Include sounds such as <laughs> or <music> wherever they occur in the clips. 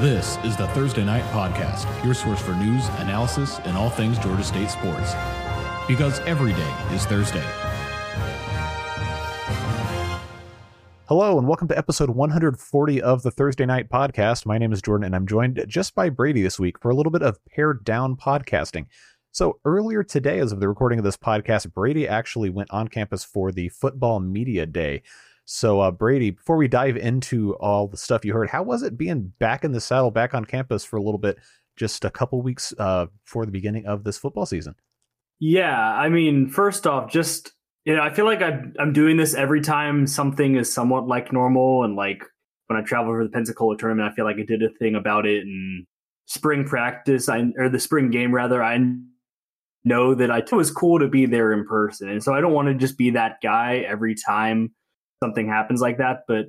This is the Thursday Night Podcast, your source for news, analysis, and all things Georgia State sports. Because every day is Thursday. Hello, and welcome to episode 140 of the Thursday Night Podcast. My name is Jordan, and I'm joined just by Brady this week for a little bit of pared down podcasting. So, earlier today, as of the recording of this podcast, Brady actually went on campus for the Football Media Day. So, uh, Brady, before we dive into all the stuff you heard, how was it being back in the saddle, back on campus for a little bit, just a couple weeks uh, before the beginning of this football season? Yeah, I mean, first off, just you know, I feel like I'm I'm doing this every time something is somewhat like normal, and like when I travel for the Pensacola tournament, I feel like I did a thing about it, and spring practice, I or the spring game rather, I know that I it was cool to be there in person, and so I don't want to just be that guy every time something happens like that. But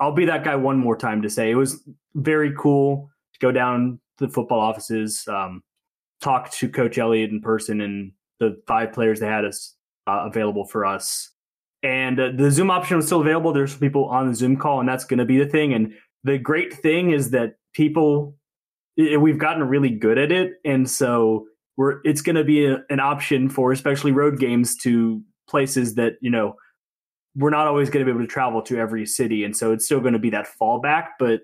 I'll be that guy one more time to say it was very cool to go down to the football offices, um, talk to Coach Elliott in person, and the five players they had us uh, available for us. And uh, the Zoom option was still available. There's people on the Zoom call, and that's going to be the thing. And the great thing is that people, we've gotten really good at it, and so we're it's going to be a, an option for especially road games to places that you know we're not always going to be able to travel to every city, and so it's still going to be that fallback. But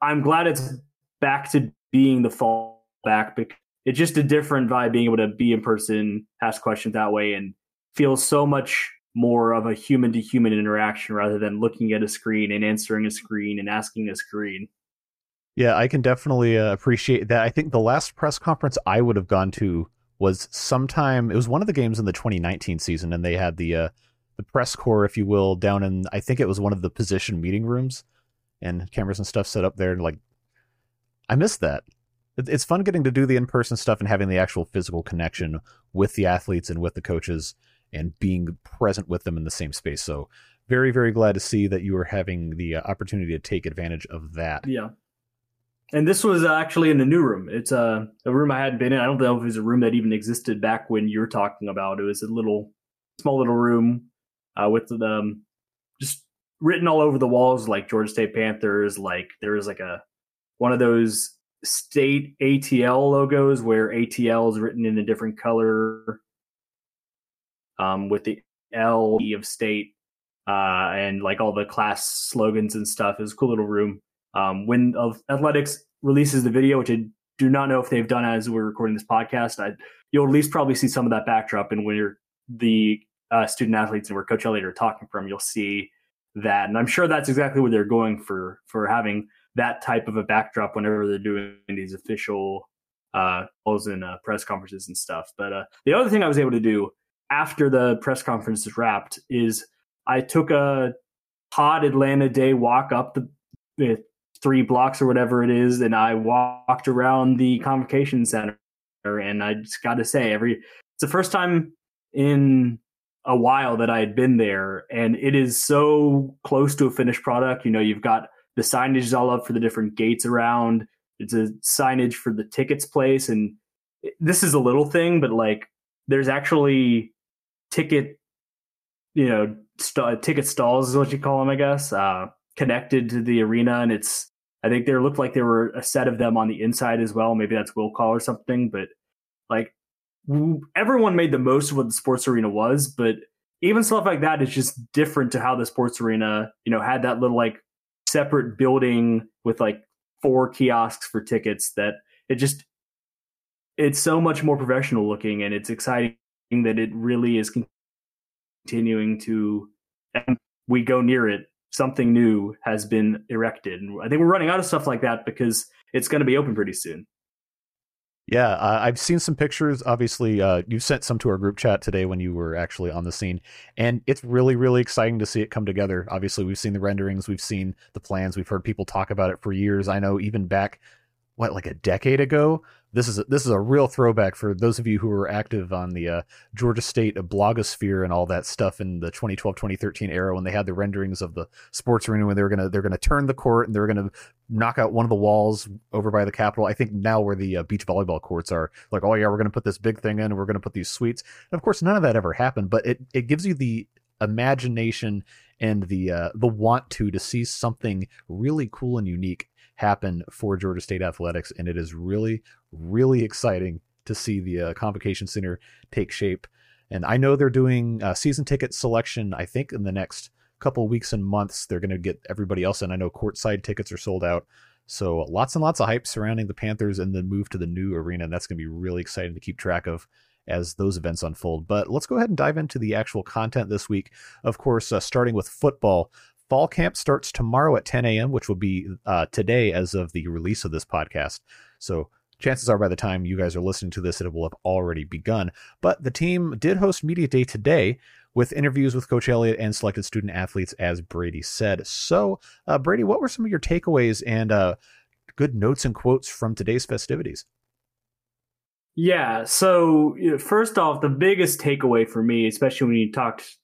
I'm glad it's back to being the fallback because it's just a different vibe being able to be in person, ask questions that way, and feel so much more of a human to human interaction rather than looking at a screen and answering a screen and asking a screen. Yeah, I can definitely uh, appreciate that. I think the last press conference I would have gone to was sometime. It was one of the games in the 2019 season, and they had the uh, the press corps, if you will, down in I think it was one of the position meeting rooms, and cameras and stuff set up there. And like, I missed that. It's fun getting to do the in person stuff and having the actual physical connection with the athletes and with the coaches and being present with them in the same space. So, very, very glad to see that you were having the uh, opportunity to take advantage of that. Yeah. And this was actually in the new room. It's a, a room I hadn't been in. I don't know if it was a room that even existed back when you're talking about. It was a little, small little room uh, with the um, just written all over the walls like Georgia State Panthers. Like there was like a one of those state ATL logos where ATL is written in a different color um, with the L of state uh, and like all the class slogans and stuff. It was cool little room. Um, when athletics releases the video, which I do not know if they've done as we're recording this podcast, I, you'll at least probably see some of that backdrop. And when the uh, student athletes and where Coach Elliott are talking from, you'll see that. And I'm sure that's exactly what they're going for for having that type of a backdrop whenever they're doing these official uh calls and uh, press conferences and stuff. But uh, the other thing I was able to do after the press conference is wrapped is I took a hot Atlanta day walk up the three blocks or whatever it is, and I walked around the convocation center. And I just got to say, every it's the first time in a while that I had been there, and it is so close to a finished product. You know, you've got the signage is all up for the different gates around. It's a signage for the tickets place, and this is a little thing, but like there's actually ticket, you know, st- ticket stalls is what you call them, I guess, uh, connected to the arena, and it's. I think there looked like there were a set of them on the inside as well. Maybe that's will call or something, but like everyone made the most of what the sports arena was, but even stuff like that is just different to how the sports arena, you know, had that little like separate building with like four kiosks for tickets that it just it's so much more professional looking and it's exciting that it really is continuing to and we go near it. Something new has been erected. And i think we're running out of stuff like that because it's going to be open pretty soon yeah, uh, I've seen some pictures. Obviously, uh, you sent some to our group chat today when you were actually on the scene, and it's really, really exciting to see it come together. Obviously, we've seen the renderings, we've seen the plans, we've heard people talk about it for years. I know even back what like a decade ago. This is a, this is a real throwback for those of you who were active on the uh, Georgia State blogosphere and all that stuff in the 2012-2013 era when they had the renderings of the sports arena when they were gonna they're gonna turn the court and they were gonna knock out one of the walls over by the Capitol. I think now where the uh, beach volleyball courts are, like oh yeah, we're gonna put this big thing in and we're gonna put these suites. And of course, none of that ever happened, but it it gives you the imagination and the uh, the want to to see something really cool and unique happen for Georgia State athletics, and it is really really exciting to see the uh, convocation center take shape. And I know they're doing uh, season ticket selection. I think in the next couple weeks and months, they're going to get everybody else in. I know courtside tickets are sold out. So lots and lots of hype surrounding the Panthers and the move to the new arena. And that's going to be really exciting to keep track of as those events unfold. But let's go ahead and dive into the actual content this week. Of course, uh, starting with football. Fall camp starts tomorrow at 10 a.m., which will be uh, today as of the release of this podcast. So chances are by the time you guys are listening to this, it will have already begun. But the team did host Media Day today with interviews with Coach Elliott and selected student athletes, as Brady said. So, uh, Brady, what were some of your takeaways and uh, good notes and quotes from today's festivities? Yeah. So, you know, first off, the biggest takeaway for me, especially when you talked,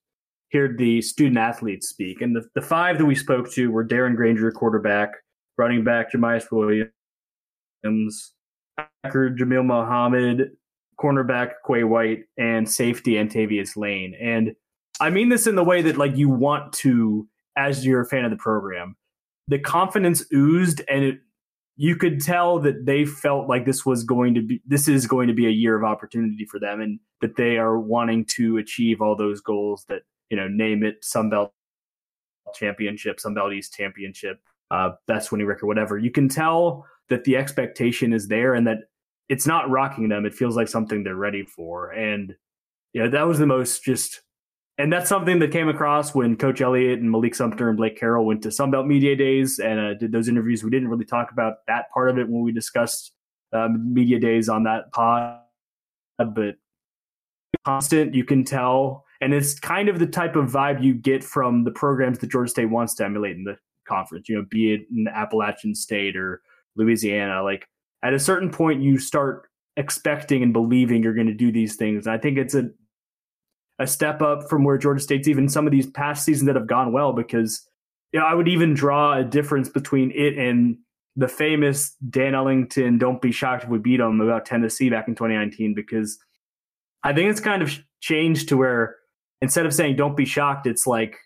heard the student athletes speak, and the, the five that we spoke to were Darren Grainger, quarterback, running back Jamyest Williams, backer Jamil Muhammad, cornerback Quay White, and safety Antavious Lane. And I mean this in the way that like you want to as you're a fan of the program. The confidence oozed and it you could tell that they felt like this was going to be this is going to be a year of opportunity for them and that they are wanting to achieve all those goals that, you know, name it Sunbelt championship, Sunbelt East championship, uh, best winning record, whatever. You can tell that the expectation is there and that it's not rocking them. It feels like something they're ready for. And you know, that was the most just and that's something that came across when Coach Elliott and Malik Sumter and Blake Carroll went to Sunbelt Media Days and uh, did those interviews. We didn't really talk about that part of it when we discussed um, media days on that pod, but constant, you can tell. And it's kind of the type of vibe you get from the programs that Georgia State wants to emulate in the conference, you know, be it in Appalachian State or Louisiana. Like at a certain point, you start expecting and believing you're going to do these things. And I think it's a a step up from where Georgia State's even some of these past seasons that have gone well because you know, I would even draw a difference between it and the famous Dan Ellington "Don't be shocked if we beat them" about Tennessee back in 2019 because I think it's kind of changed to where instead of saying "Don't be shocked," it's like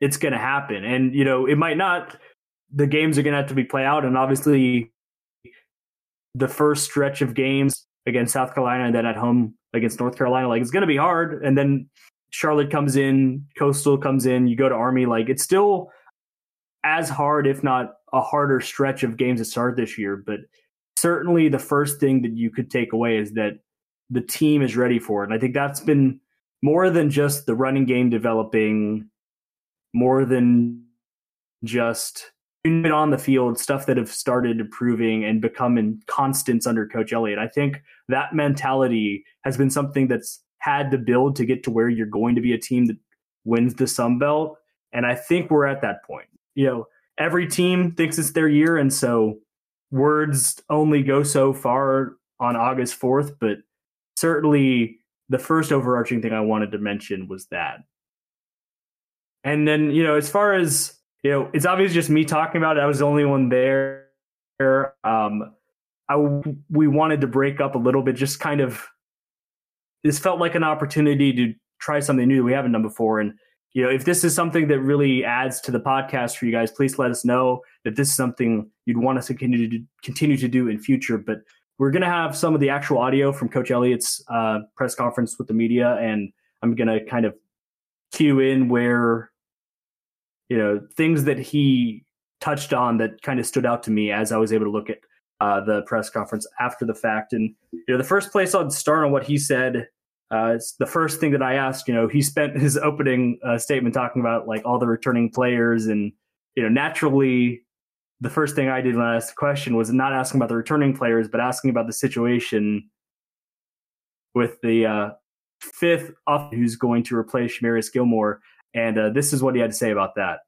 it's going to happen, and you know it might not the games are going to have to be play out, and obviously the first stretch of games against South Carolina and then at home against North Carolina, like it's going to be hard. And then Charlotte comes in, Coastal comes in, you go to Army, like it's still as hard, if not a harder stretch of games to start this year. But certainly the first thing that you could take away is that the team is ready for it. And I think that's been more than just the running game developing, more than just on the field, stuff that have started improving and becoming constants under Coach Elliott. I think that mentality has been something that's had to build to get to where you're going to be a team that wins the Sun Belt. And I think we're at that point. You know, every team thinks it's their year. And so words only go so far on August 4th. But certainly the first overarching thing I wanted to mention was that. And then, you know, as far as you know, it's obvious just me talking about it. I was the only one there. Um, I we wanted to break up a little bit, just kind of. This felt like an opportunity to try something new that we haven't done before, and you know, if this is something that really adds to the podcast for you guys, please let us know that this is something you'd want us to continue to continue to do in future. But we're going to have some of the actual audio from Coach Elliott's uh, press conference with the media, and I'm going to kind of cue in where you know things that he touched on that kind of stood out to me as I was able to look at uh, the press conference after the fact. And you know, the first place I'd start on what he said. Uh, it's the first thing that I asked. You know, he spent his <laughs> opening uh, statement talking about like all the returning players, and you know, naturally, the first thing I did when I asked the question was not asking about the returning players, but asking about the situation with the uh, fifth off who's going to replace Shamarious Gilmore. And uh, this is what he had to say about that.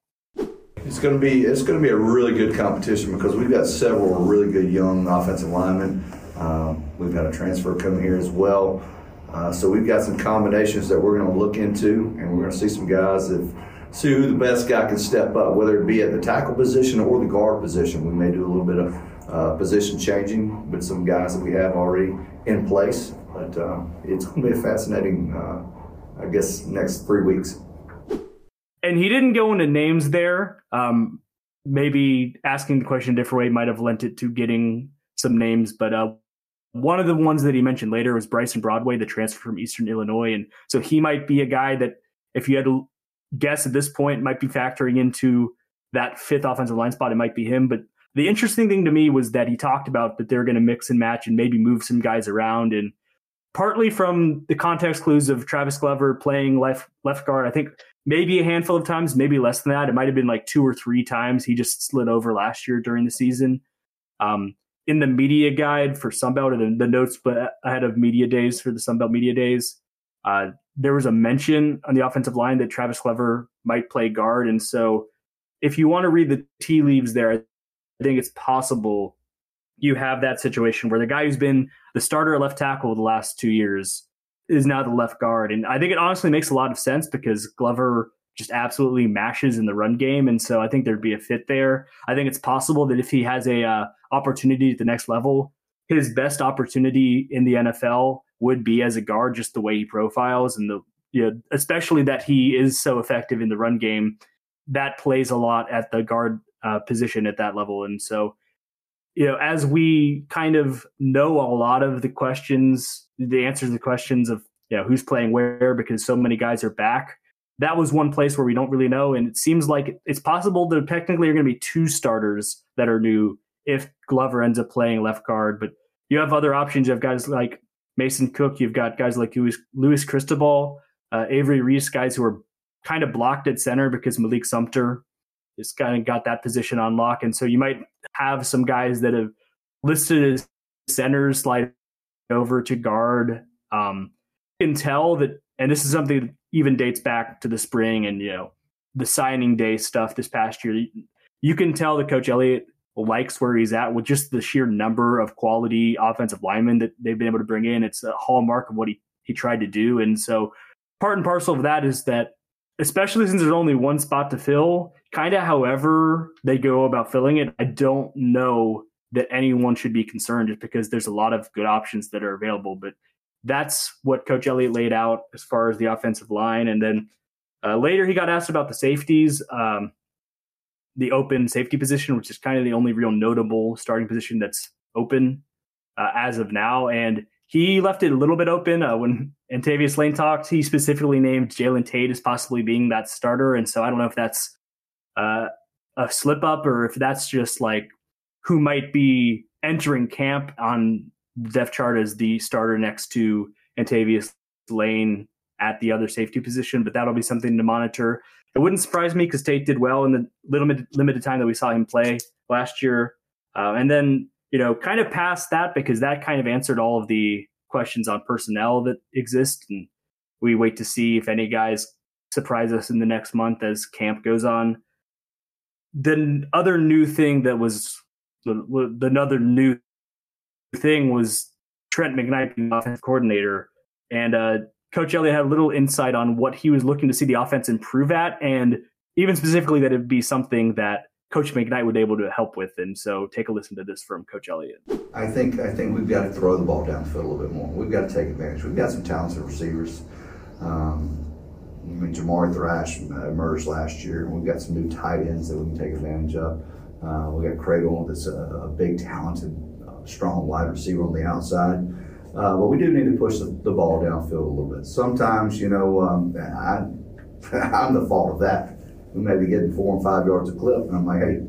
It's going to be it's going to be a really good competition because we've got several really good young offensive linemen. Um, we've got a transfer coming here as well. Uh, so we've got some combinations that we're going to look into, and we're going to see some guys that see who the best guy can step up, whether it be at the tackle position or the guard position. We may do a little bit of uh, position changing with some guys that we have already in place, but uh, it's going to be a fascinating uh, I guess, next three weeks. And he didn't go into names there. Um, maybe asking the question a different way might have lent it to getting some names, but uh, one of the ones that he mentioned later was Bryson Broadway, the transfer from Eastern Illinois, and so he might be a guy that, if you had to guess at this point, might be factoring into that fifth offensive line spot. It might be him, but the interesting thing to me was that he talked about that they're going to mix and match and maybe move some guys around and partly from the context clues of Travis Glover playing left left guard. I think maybe a handful of times, maybe less than that. It might have been like two or three times he just slid over last year during the season. Um, in the media guide for Sunbelt or the, the notes but ahead of media days for the Sunbelt media days, uh, there was a mention on the offensive line that Travis Glover might play guard. And so if you want to read the tea leaves there, I think it's possible you have that situation where the guy who's been the starter left tackle the last two years is now the left guard. And I think it honestly makes a lot of sense because Glover just absolutely mashes in the run game. And so I think there'd be a fit there. I think it's possible that if he has a uh, opportunity at the next level, his best opportunity in the NFL would be as a guard, just the way he profiles and the you know, especially that he is so effective in the run game. That plays a lot at the guard uh, position at that level. And so, you know, as we kind of know a lot of the questions, the answers to the questions of you know who's playing where because so many guys are back that was one place where we don't really know. And it seems like it's possible that technically are going to be two starters that are new if Glover ends up playing left guard. But you have other options. You have guys like Mason Cook. You've got guys like Luis, Luis Cristobal, uh, Avery Reese, guys who are kind of blocked at center because Malik Sumter has kind of got that position on lock. And so you might have some guys that have listed as centers slide over to guard. Um, you can tell that, and this is something that even dates back to the spring and you know the signing day stuff this past year. You can tell that Coach Elliott likes where he's at with just the sheer number of quality offensive linemen that they've been able to bring in. It's a hallmark of what he he tried to do, and so part and parcel of that is that especially since there's only one spot to fill, kind of however they go about filling it, I don't know that anyone should be concerned just because there's a lot of good options that are available. But that's what Coach Elliott laid out as far as the offensive line. And then uh, later he got asked about the safeties, um, the open safety position, which is kind of the only real notable starting position that's open uh, as of now. And he left it a little bit open uh, when <laughs> Antavious Lane talked. He specifically named Jalen Tate as possibly being that starter. And so I don't know if that's uh, a slip up or if that's just like who might be entering camp on the depth chart as the starter next to Antavious Lane at the other safety position, but that'll be something to monitor. It wouldn't surprise me because Tate did well in the little limited time that we saw him play last year. Uh, and then, you know, kind of past that because that kind of answered all of the questions on personnel that exist. And we wait to see if any guys surprise us in the next month as camp goes on. The other new thing that was the, the another new thing was Trent McKnight being offensive coordinator, and uh, Coach Elliott had a little insight on what he was looking to see the offense improve at, and even specifically that it'd be something that Coach McKnight would be able to help with. And so, take a listen to this from Coach Elliott. I think I think we've got to throw the ball downfield a little bit more. We've got to take advantage. We've got some talented receivers. Um, I mean, Jamari Thrash emerged last year, and we've got some new tight ends that we can take advantage of. Uh, we got Cradle, that's a, a big, talented strong wide receiver on the outside. Uh, but we do need to push the, the, ball downfield a little bit. Sometimes, you know, um, I, <laughs> I'm the fault of that. We may be getting four and five yards a clip, and I'm like, hey,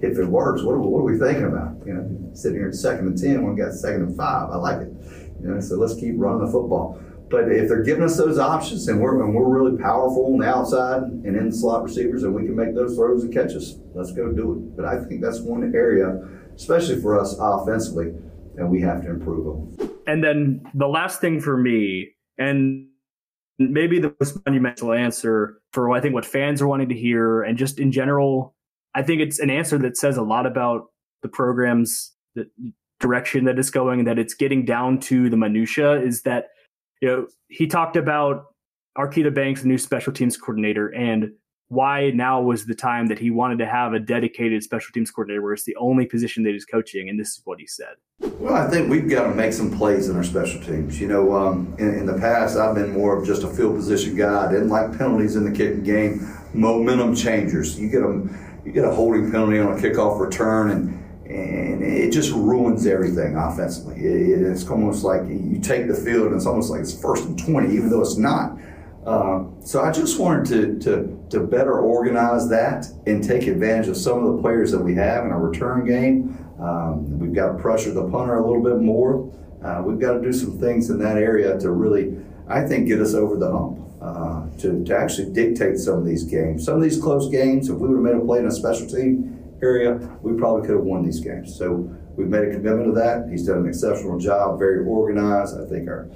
if it works, what are, what are we thinking about? You know, sitting here at second and ten when we got second and five. I like it. You know, so let's keep running the football. But if they're giving us those options and we're, and we're really powerful on the outside and in the slot receivers and we can make those throws and catches, let's go do it. But I think that's one area especially for us offensively, that we have to improve on. And then the last thing for me, and maybe the most monumental answer for I think what fans are wanting to hear, and just in general, I think it's an answer that says a lot about the program's the direction that it's going, and that it's getting down to the minutia. Is that you know he talked about Arkita Banks, the new special teams coordinator, and why now was the time that he wanted to have a dedicated special teams coordinator where it's the only position that he's coaching, and this is what he said. Well, I think we've got to make some plays in our special teams. You know, um, in, in, the past, I've been more of just a field position guy. I didn't like penalties in the kicking game, momentum changers. You get them, you get a holding penalty on a kickoff return, and and it just ruins everything offensively. It, it's almost like you take the field, and it's almost like it's first and twenty, even though it's not. Uh, so I just wanted to, to, to better organize that and take advantage of some of the players that we have in our return game. Um, we've got to pressure the punter a little bit more. Uh, we've got to do some things in that area to really, I think, get us over the hump. Uh, to, to actually dictate some of these games. Some of these close games, if we would have made a play in a special team area, we probably could have won these games. So we've made a commitment to that. He's done an exceptional job, very organized. I think our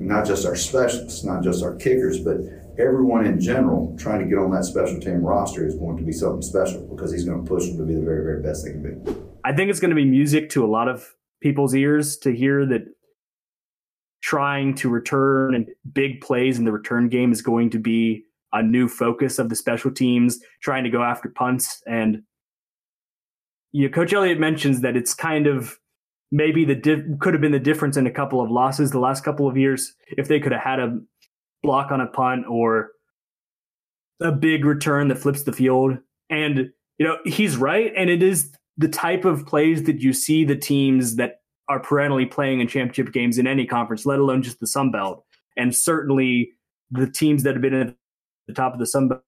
not just our specialists, not just our kickers, but everyone in general trying to get on that special team roster is going to be something special because he's going to push them to be the very, very best they can be. I think it's going to be music to a lot of people's ears to hear that trying to return and big plays in the return game is going to be a new focus of the special teams, trying to go after punts. And you know, Coach Elliott mentions that it's kind of maybe the di- could have been the difference in a couple of losses the last couple of years if they could have had a block on a punt or a big return that flips the field. And you know he's right, and it is the type of plays that you see the teams that are perennially playing in championship games in any conference, let alone just the Sun Belt, and certainly the teams that have been at the top of the Sun Belt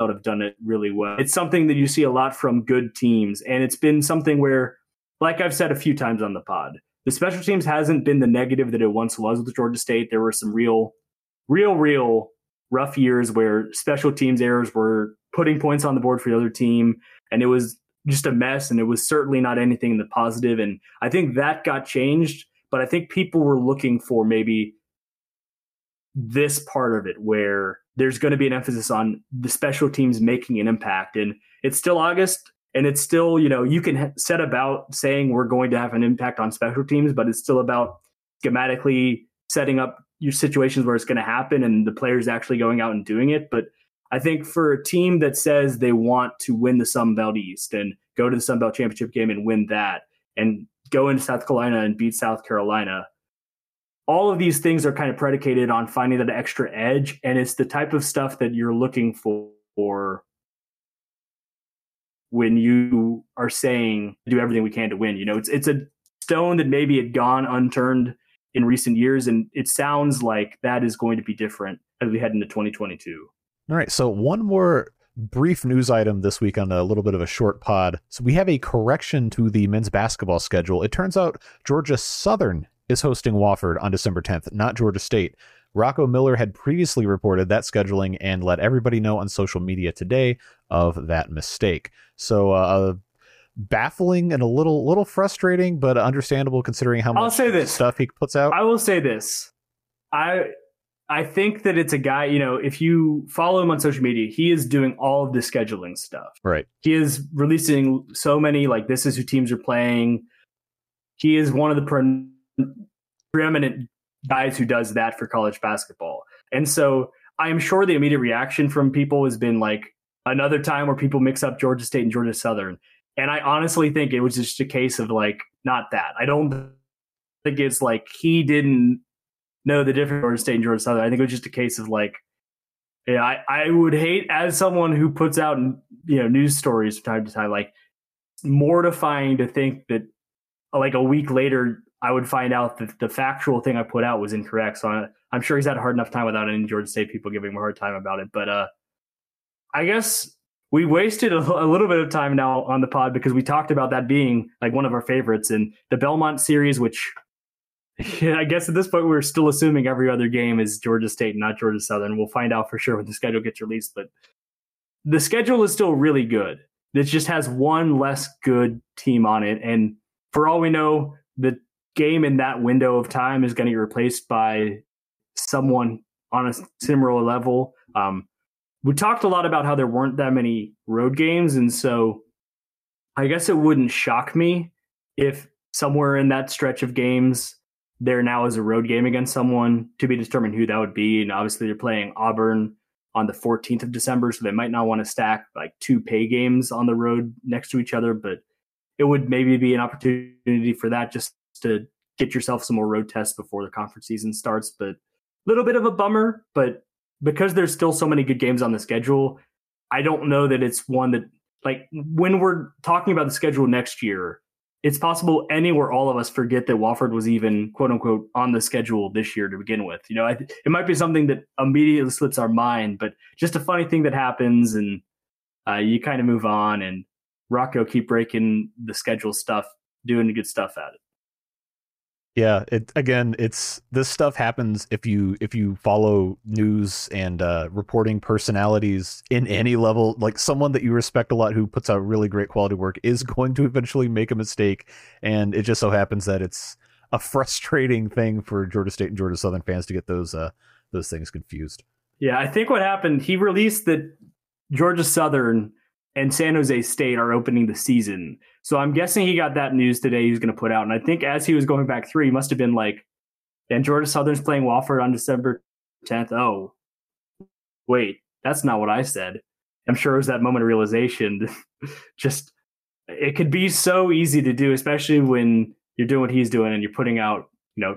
have done it really well. It's something that you see a lot from good teams, and it's been something where like I've said a few times on the pod, the special teams hasn't been the negative that it once was with Georgia State. There were some real, real, real rough years where special teams errors were putting points on the board for the other team, and it was just a mess. And it was certainly not anything in the positive. And I think that got changed, but I think people were looking for maybe this part of it where there's going to be an emphasis on the special teams making an impact. And it's still August and it's still you know you can set about saying we're going to have an impact on special teams but it's still about schematically setting up your situations where it's going to happen and the players actually going out and doing it. But i think for a team that says they want to win the sun belt east and go to the sun belt championship game and win that and go into south carolina and beat south carolina all of these things are kind of predicated on finding that extra edge. And it's the type of stuff that you're looking for when you are saying do everything we can to win. You know, it's it's a stone that maybe had gone unturned in recent years, and it sounds like that is going to be different as we head into 2022. All right, so one more brief news item this week on a little bit of a short pod. So we have a correction to the men's basketball schedule. It turns out Georgia Southern is hosting Wofford on December 10th, not Georgia State. Rocco Miller had previously reported that scheduling and let everybody know on social media today of that mistake. So, uh, baffling and a little little frustrating, but understandable considering how much I'll say this. stuff he puts out. I will say this. I I think that it's a guy, you know, if you follow him on social media, he is doing all of the scheduling stuff. Right. He is releasing so many like this is who teams are playing. He is one of the pre- preeminent guys who does that for college basketball. And so I am sure the immediate reaction from people has been like another time where people mix up Georgia State and Georgia Southern. And I honestly think it was just a case of like not that. I don't think it's like he didn't know the difference Georgia State and Georgia Southern. I think it was just a case of like yeah, I, I would hate as someone who puts out you know news stories from time to time, like mortifying to think that like a week later I would find out that the factual thing I put out was incorrect. So I, am sure he's had a hard enough time without any Georgia State people giving him a hard time about it. But uh, I guess we wasted a, a, little bit of time now on the pod because we talked about that being like one of our favorites and the Belmont series, which yeah, <laughs> I guess at this point we're still assuming every other game is Georgia State, not Georgia Southern. We'll find out for sure when the schedule gets released, but the schedule is still really good. It just has one less good team on it, and for all we know, the game in that window of time is going to get replaced by someone on a similar level. Um, we talked a lot about how there weren't that many road games, and so I guess it wouldn't shock me if somewhere in that stretch of games there now is a road game against someone to be determined who that would be. And obviously, they're playing Auburn on the 14th of December, so they might not want to stack like two pay games on the road next to each other, but it would maybe be an opportunity for that just to get yourself some more road tests before the conference season starts. But a little bit of a bummer, but because there's still so many good games on the schedule, I don't know that it's one that like when we're talking about the schedule next year, it's possible any or all of us forget that Wofford was even quote unquote on the schedule this year to begin with. You know, I, it might be something that immediately slips our mind, but just a funny thing that happens, and uh, you kind of move on. And Rocco keep breaking the schedule stuff, doing good stuff at it. Yeah, it again, it's this stuff happens if you if you follow news and uh, reporting personalities in any level. Like someone that you respect a lot who puts out really great quality work is going to eventually make a mistake, and it just so happens that it's a <laughs> frustrating thing for Georgia State and Georgia Southern fans to get those uh, those things confused. Yeah, I think what happened, he released that Georgia Southern and San Jose State are opening the season. So I'm guessing he got that news today he was going to put out. And I think as he was going back through, he must have been like, and Georgia Southern's playing Wofford on December 10th. Oh, wait, that's not what I said. I'm sure it was that moment of realization. <laughs> Just, it could be so easy to do, especially when you're doing what he's doing and you're putting out, you know,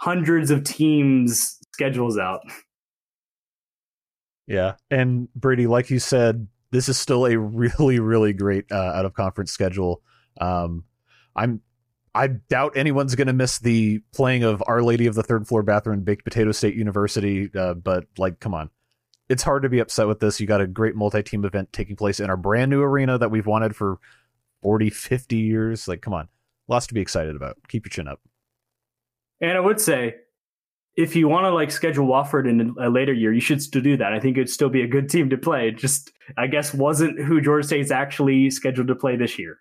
hundreds of teams' schedules out. Yeah. And Brady, like you said, this is still a <laughs> really really great uh, out of conference schedule. Um, I'm I doubt anyone's going to miss the playing of Our Lady of the Third Floor Bathroom Baked Potato State University. Uh, but like, come on, it's hard to be upset with this. You got a great multi-team event taking place in our brand new arena that we've wanted for 40, 50 years. Like, come on, lots to be excited about. Keep your chin up. And I would say if you want to like schedule Wofford in a later year, you should still do that. I think it'd still be a good team to play. It just, I guess, wasn't who Georgia State's actually scheduled to play this year.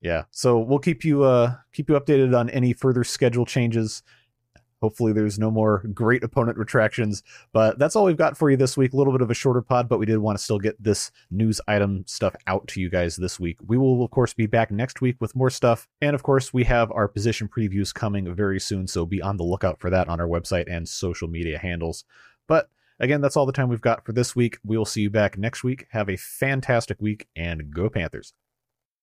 Yeah, so we'll keep you uh keep you updated on any further schedule changes Hopefully, there's no more great opponent retractions. But that's all we've got for you this week. A little bit of a shorter pod, but we did want to still get this news item stuff out to you guys this week. We will, of course, be back next week with more stuff. And of course, we have our position previews coming very soon. So be on the lookout for that on our website and social media handles. But again, that's all the time we've got for this week. We'll see you back next week. Have a fantastic week and go Panthers.